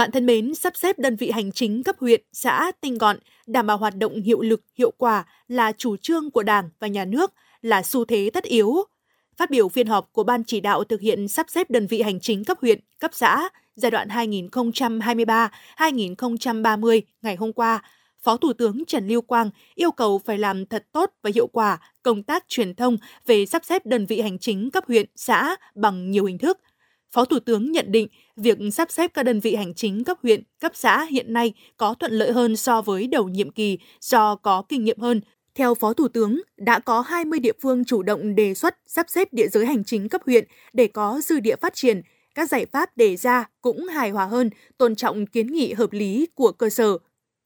Bạn thân mến, sắp xếp đơn vị hành chính cấp huyện, xã tinh gọn, đảm bảo hoạt động hiệu lực, hiệu quả là chủ trương của Đảng và Nhà nước, là xu thế tất yếu. Phát biểu phiên họp của Ban chỉ đạo thực hiện sắp xếp đơn vị hành chính cấp huyện, cấp xã giai đoạn 2023-2030 ngày hôm qua, Phó Thủ tướng Trần Lưu Quang yêu cầu phải làm thật tốt và hiệu quả công tác truyền thông về sắp xếp đơn vị hành chính cấp huyện, xã bằng nhiều hình thức – Phó Thủ tướng nhận định việc sắp xếp các đơn vị hành chính cấp huyện, cấp xã hiện nay có thuận lợi hơn so với đầu nhiệm kỳ do có kinh nghiệm hơn. Theo Phó Thủ tướng, đã có 20 địa phương chủ động đề xuất sắp xếp địa giới hành chính cấp huyện để có dư địa phát triển. Các giải pháp đề ra cũng hài hòa hơn, tôn trọng kiến nghị hợp lý của cơ sở.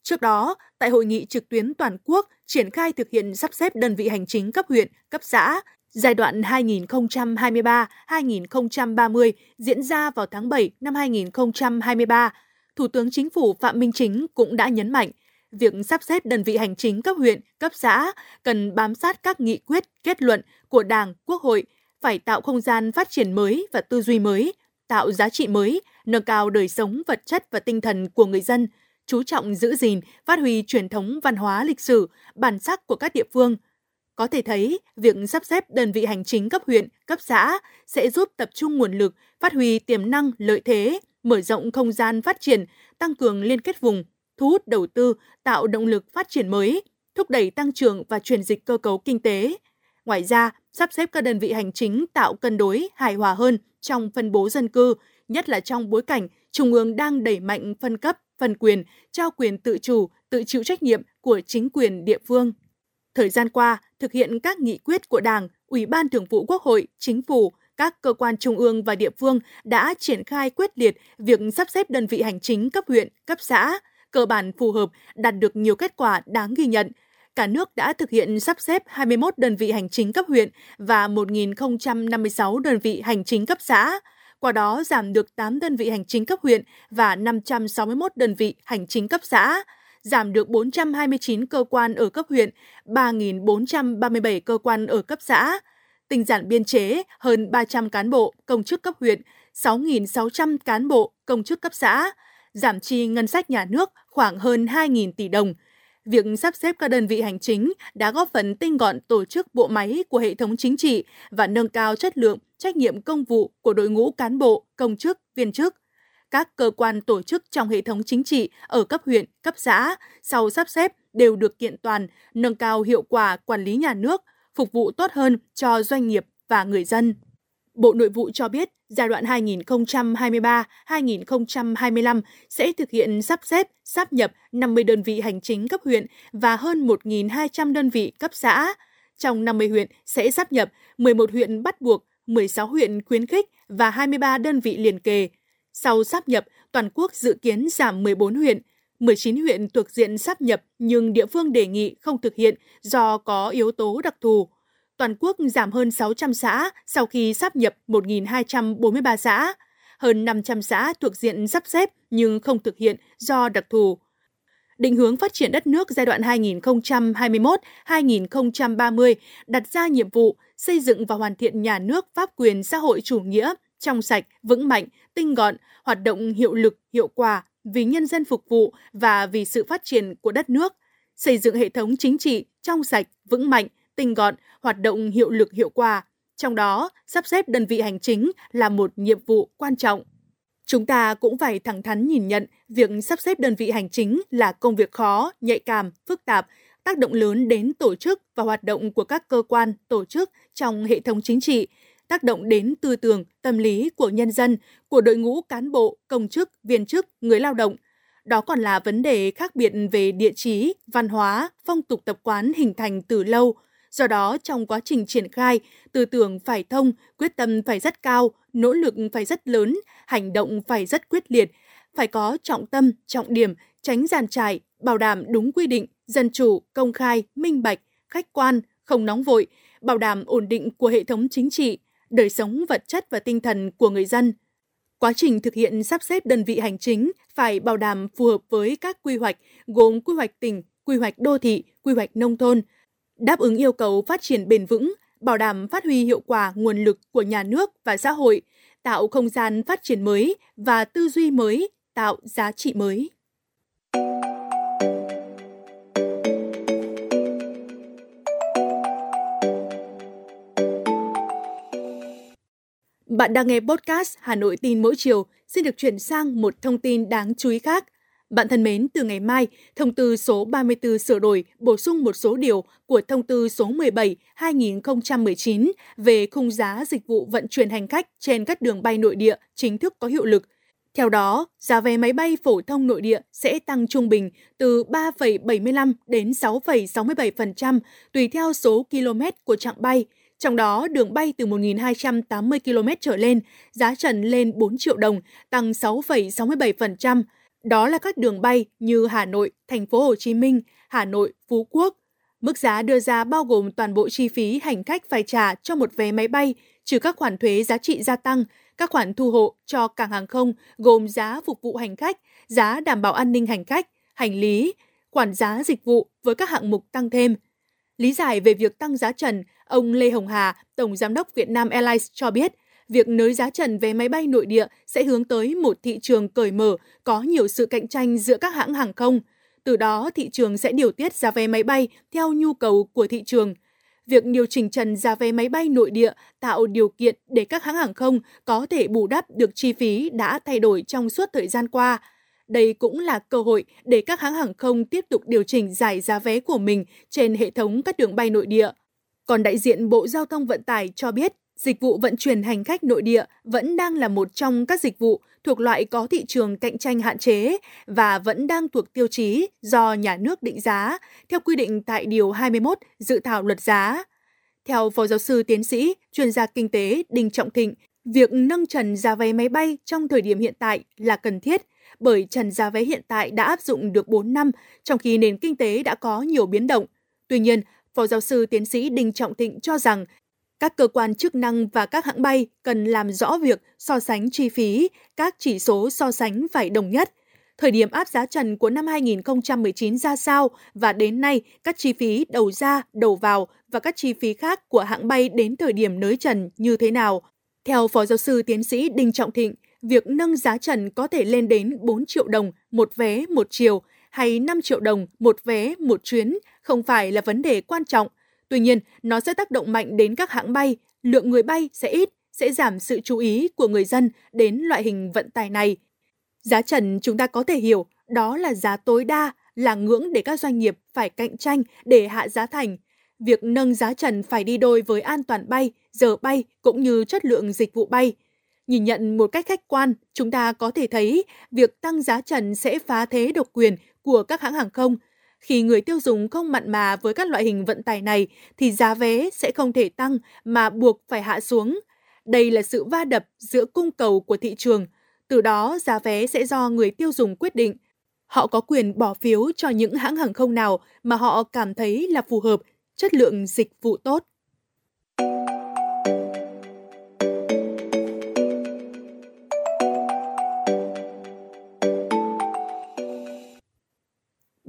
Trước đó, tại hội nghị trực tuyến toàn quốc triển khai thực hiện sắp xếp đơn vị hành chính cấp huyện, cấp xã, Giai đoạn 2023-2030 diễn ra vào tháng 7 năm 2023, Thủ tướng Chính phủ Phạm Minh Chính cũng đã nhấn mạnh, việc sắp xếp đơn vị hành chính cấp huyện, cấp xã cần bám sát các nghị quyết, kết luận của Đảng, Quốc hội, phải tạo không gian phát triển mới và tư duy mới, tạo giá trị mới, nâng cao đời sống vật chất và tinh thần của người dân, chú trọng giữ gìn, phát huy truyền thống văn hóa lịch sử, bản sắc của các địa phương – có thể thấy, việc sắp xếp đơn vị hành chính cấp huyện, cấp xã sẽ giúp tập trung nguồn lực, phát huy tiềm năng, lợi thế, mở rộng không gian phát triển, tăng cường liên kết vùng, thu hút đầu tư, tạo động lực phát triển mới, thúc đẩy tăng trưởng và chuyển dịch cơ cấu kinh tế. Ngoài ra, sắp xếp các đơn vị hành chính tạo cân đối, hài hòa hơn trong phân bố dân cư, nhất là trong bối cảnh Trung ương đang đẩy mạnh phân cấp, phân quyền, trao quyền tự chủ, tự chịu trách nhiệm của chính quyền địa phương. Thời gian qua, thực hiện các nghị quyết của Đảng, Ủy ban Thường vụ Quốc hội, Chính phủ, các cơ quan trung ương và địa phương đã triển khai quyết liệt việc sắp xếp đơn vị hành chính cấp huyện, cấp xã, cơ bản phù hợp, đạt được nhiều kết quả đáng ghi nhận. Cả nước đã thực hiện sắp xếp 21 đơn vị hành chính cấp huyện và 1.056 đơn vị hành chính cấp xã, qua đó giảm được 8 đơn vị hành chính cấp huyện và 561 đơn vị hành chính cấp xã, giảm được 429 cơ quan ở cấp huyện, 3.437 cơ quan ở cấp xã, tinh giản biên chế hơn 300 cán bộ công chức cấp huyện, 6.600 cán bộ công chức cấp xã, giảm chi ngân sách nhà nước khoảng hơn 2.000 tỷ đồng. Việc sắp xếp các đơn vị hành chính đã góp phần tinh gọn tổ chức bộ máy của hệ thống chính trị và nâng cao chất lượng, trách nhiệm công vụ của đội ngũ cán bộ, công chức, viên chức các cơ quan tổ chức trong hệ thống chính trị ở cấp huyện, cấp xã sau sắp xếp đều được kiện toàn, nâng cao hiệu quả quản lý nhà nước, phục vụ tốt hơn cho doanh nghiệp và người dân. Bộ Nội vụ cho biết, giai đoạn 2023-2025 sẽ thực hiện sắp xếp, sáp nhập 50 đơn vị hành chính cấp huyện và hơn 1.200 đơn vị cấp xã. Trong 50 huyện sẽ sắp nhập 11 huyện bắt buộc, 16 huyện khuyến khích và 23 đơn vị liền kề. Sau sáp nhập, toàn quốc dự kiến giảm 14 huyện, 19 huyện thuộc diện sáp nhập nhưng địa phương đề nghị không thực hiện do có yếu tố đặc thù. Toàn quốc giảm hơn 600 xã sau khi sáp nhập 1.243 xã, hơn 500 xã thuộc diện sắp xếp nhưng không thực hiện do đặc thù. Định hướng phát triển đất nước giai đoạn 2021-2030 đặt ra nhiệm vụ xây dựng và hoàn thiện nhà nước pháp quyền xã hội chủ nghĩa, trong sạch, vững mạnh, tinh gọn, hoạt động hiệu lực, hiệu quả vì nhân dân phục vụ và vì sự phát triển của đất nước, xây dựng hệ thống chính trị trong sạch, vững mạnh, tinh gọn, hoạt động hiệu lực hiệu quả. Trong đó, sắp xếp đơn vị hành chính là một nhiệm vụ quan trọng. Chúng ta cũng phải thẳng thắn nhìn nhận việc sắp xếp đơn vị hành chính là công việc khó, nhạy cảm, phức tạp, tác động lớn đến tổ chức và hoạt động của các cơ quan, tổ chức trong hệ thống chính trị, tác động đến tư tưởng, tâm lý của nhân dân, của đội ngũ cán bộ, công chức, viên chức, người lao động. Đó còn là vấn đề khác biệt về địa chí, văn hóa, phong tục tập quán hình thành từ lâu. Do đó, trong quá trình triển khai, tư tưởng phải thông, quyết tâm phải rất cao, nỗ lực phải rất lớn, hành động phải rất quyết liệt, phải có trọng tâm, trọng điểm, tránh giàn trải, bảo đảm đúng quy định, dân chủ, công khai, minh bạch, khách quan, không nóng vội, bảo đảm ổn định của hệ thống chính trị, đời sống vật chất và tinh thần của người dân. Quá trình thực hiện sắp xếp đơn vị hành chính phải bảo đảm phù hợp với các quy hoạch gồm quy hoạch tỉnh, quy hoạch đô thị, quy hoạch nông thôn, đáp ứng yêu cầu phát triển bền vững, bảo đảm phát huy hiệu quả nguồn lực của nhà nước và xã hội, tạo không gian phát triển mới và tư duy mới, tạo giá trị mới. Bạn đang nghe podcast Hà Nội tin mỗi chiều. Xin được chuyển sang một thông tin đáng chú ý khác. Bạn thân mến, từ ngày mai, thông tư số 34 sửa đổi bổ sung một số điều của thông tư số 17-2019 về khung giá dịch vụ vận chuyển hành khách trên các đường bay nội địa chính thức có hiệu lực. Theo đó, giá vé máy bay phổ thông nội địa sẽ tăng trung bình từ 3,75 đến 6,67% tùy theo số km của chặng bay. Trong đó, đường bay từ 1.280 km trở lên, giá trần lên 4 triệu đồng, tăng 6,67%. Đó là các đường bay như Hà Nội, Thành phố Hồ Chí Minh, Hà Nội, Phú Quốc. Mức giá đưa ra bao gồm toàn bộ chi phí hành khách phải trả cho một vé máy bay, trừ các khoản thuế giá trị gia tăng, các khoản thu hộ cho cảng hàng không gồm giá phục vụ hành khách, giá đảm bảo an ninh hành khách, hành lý, khoản giá dịch vụ với các hạng mục tăng thêm. Lý giải về việc tăng giá trần, ông Lê Hồng Hà, Tổng Giám đốc Vietnam Airlines cho biết, việc nới giá trần vé máy bay nội địa sẽ hướng tới một thị trường cởi mở, có nhiều sự cạnh tranh giữa các hãng hàng không. Từ đó, thị trường sẽ điều tiết giá vé máy bay theo nhu cầu của thị trường. Việc điều chỉnh trần giá vé máy bay nội địa tạo điều kiện để các hãng hàng không có thể bù đắp được chi phí đã thay đổi trong suốt thời gian qua. Đây cũng là cơ hội để các hãng hàng không tiếp tục điều chỉnh giải giá vé của mình trên hệ thống các đường bay nội địa. Còn đại diện Bộ Giao thông Vận tải cho biết, dịch vụ vận chuyển hành khách nội địa vẫn đang là một trong các dịch vụ thuộc loại có thị trường cạnh tranh hạn chế và vẫn đang thuộc tiêu chí do nhà nước định giá theo quy định tại Điều 21 dự thảo luật giá. Theo Phó Giáo sư Tiến sĩ, chuyên gia kinh tế Đinh Trọng Thịnh, việc nâng trần giá vé máy bay trong thời điểm hiện tại là cần thiết bởi trần giá vé hiện tại đã áp dụng được 4 năm, trong khi nền kinh tế đã có nhiều biến động. Tuy nhiên, Phó giáo sư tiến sĩ Đinh Trọng Thịnh cho rằng các cơ quan chức năng và các hãng bay cần làm rõ việc so sánh chi phí, các chỉ số so sánh phải đồng nhất. Thời điểm áp giá trần của năm 2019 ra sao và đến nay các chi phí đầu ra, đầu vào và các chi phí khác của hãng bay đến thời điểm nới trần như thế nào. Theo Phó Giáo sư Tiến sĩ Đinh Trọng Thịnh, việc nâng giá trần có thể lên đến 4 triệu đồng một vé một chiều hay 5 triệu đồng một vé một chuyến không phải là vấn đề quan trọng. Tuy nhiên, nó sẽ tác động mạnh đến các hãng bay, lượng người bay sẽ ít, sẽ giảm sự chú ý của người dân đến loại hình vận tải này. Giá trần chúng ta có thể hiểu, đó là giá tối đa, là ngưỡng để các doanh nghiệp phải cạnh tranh để hạ giá thành. Việc nâng giá trần phải đi đôi với an toàn bay, giờ bay cũng như chất lượng dịch vụ bay. Nhìn nhận một cách khách quan, chúng ta có thể thấy việc tăng giá trần sẽ phá thế độc quyền của các hãng hàng không. Khi người tiêu dùng không mặn mà với các loại hình vận tải này thì giá vé sẽ không thể tăng mà buộc phải hạ xuống. Đây là sự va đập giữa cung cầu của thị trường. Từ đó giá vé sẽ do người tiêu dùng quyết định. Họ có quyền bỏ phiếu cho những hãng hàng không nào mà họ cảm thấy là phù hợp, chất lượng dịch vụ tốt.